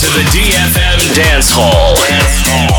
to the DFM Dance Hall. Dance Hall.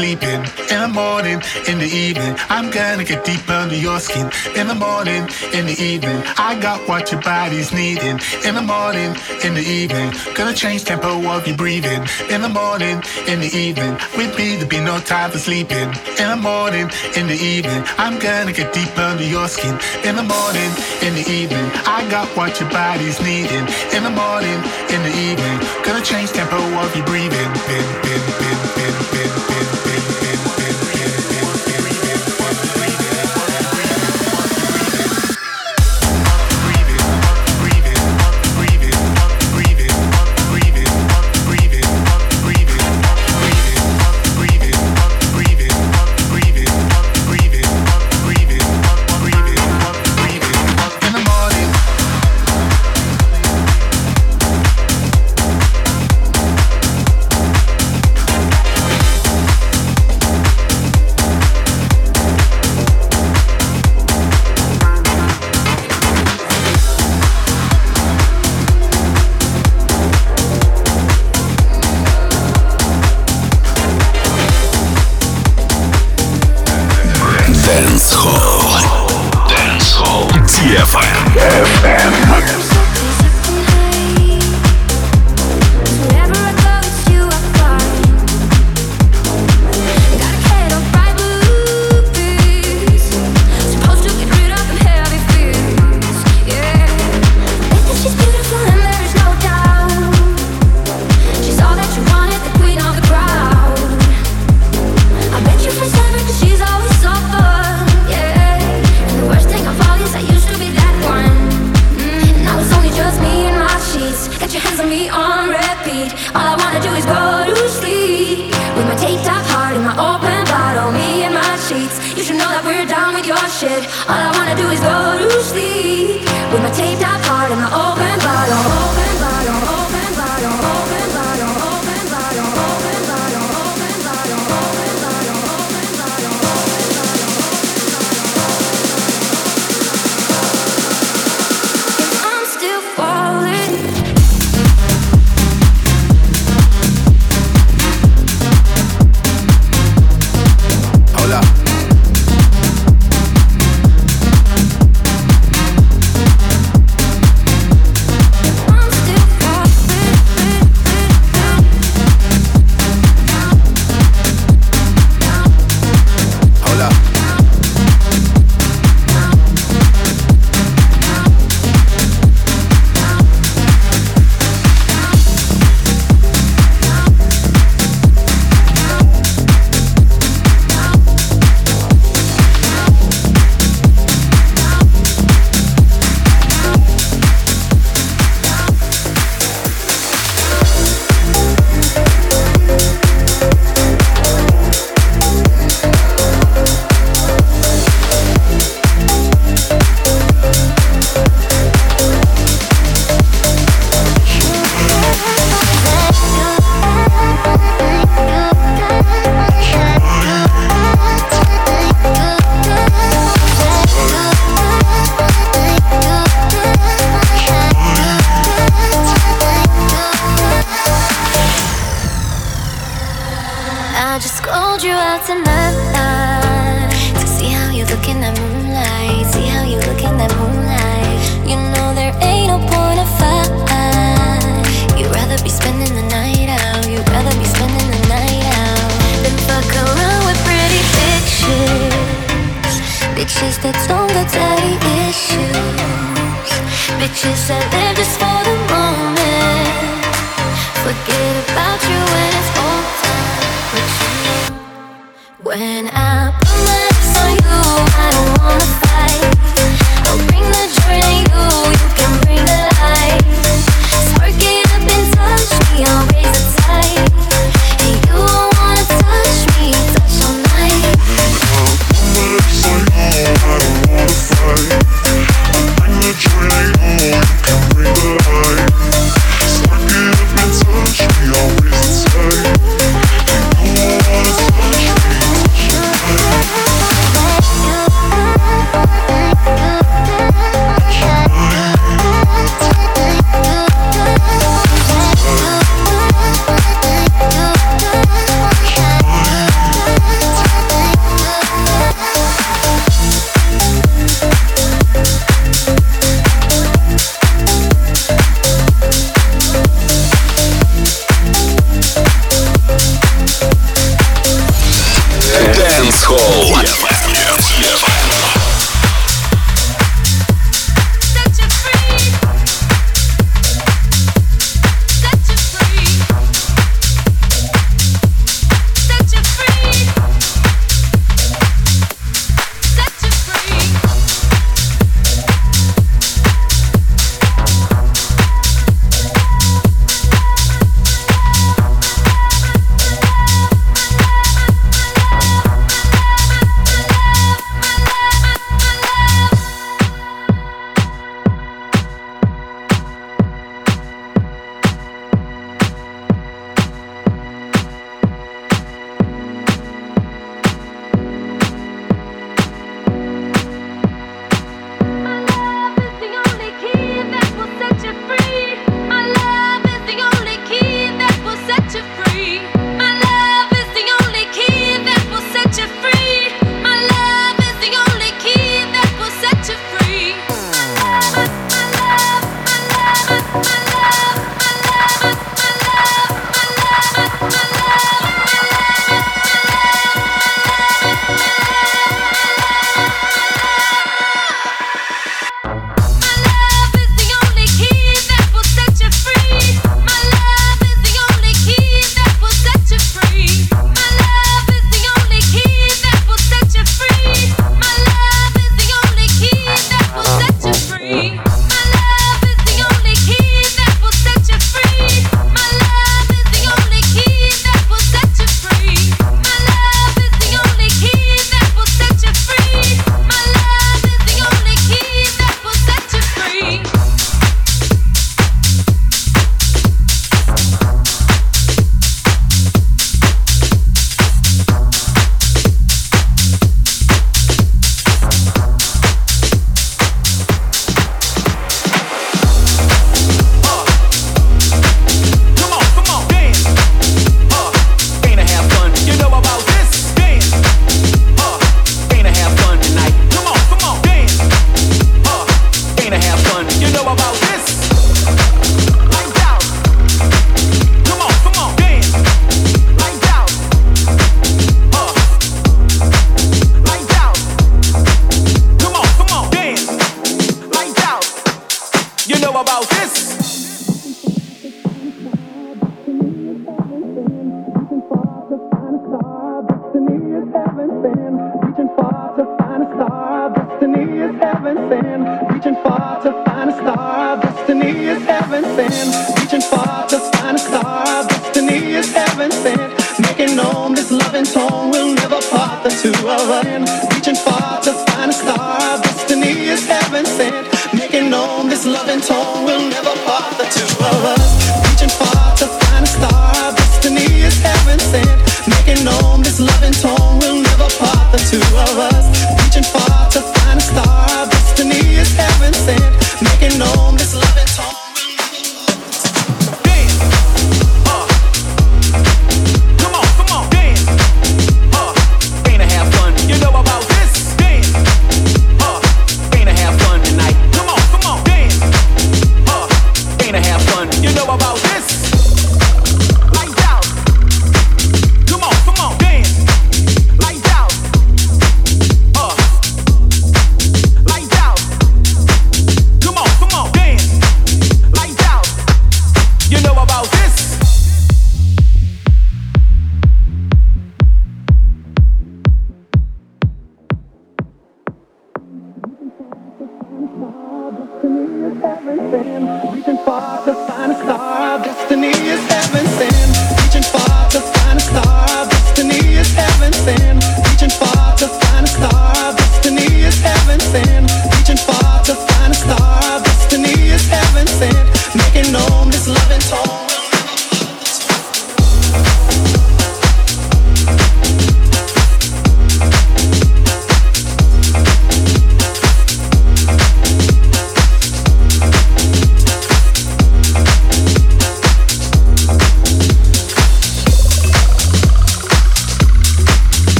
sleeping. In the morning, in the evening, I'm gonna get deep under your skin. In the morning, in the evening, I got what your body's needing. In the morning, in the evening, gonna change tempo of your breathing. In the morning, in the evening, with me there be no time for sleeping. In the morning, in the evening, I'm gonna get deep under your skin. In the morning, in the evening, I got what your body's needing. In the morning, in the evening, gonna change tempo of your breathing. Bin, bin, bin,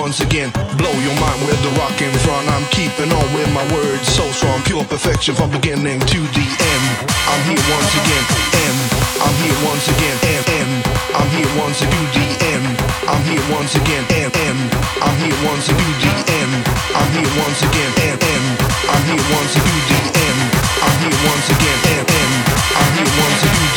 once again. Blow your mind with the rock in front. I'm keeping on with my words so strong. Pure perfection from beginning to the end. I'm here once again. End. I'm here once again. End. I'm here once again to the end. I'm here once again. End. End. I'm here once again to the end. I'm here once again. End. End. I'm here once again the end. I'm here once again. End. End. I'm here once again to.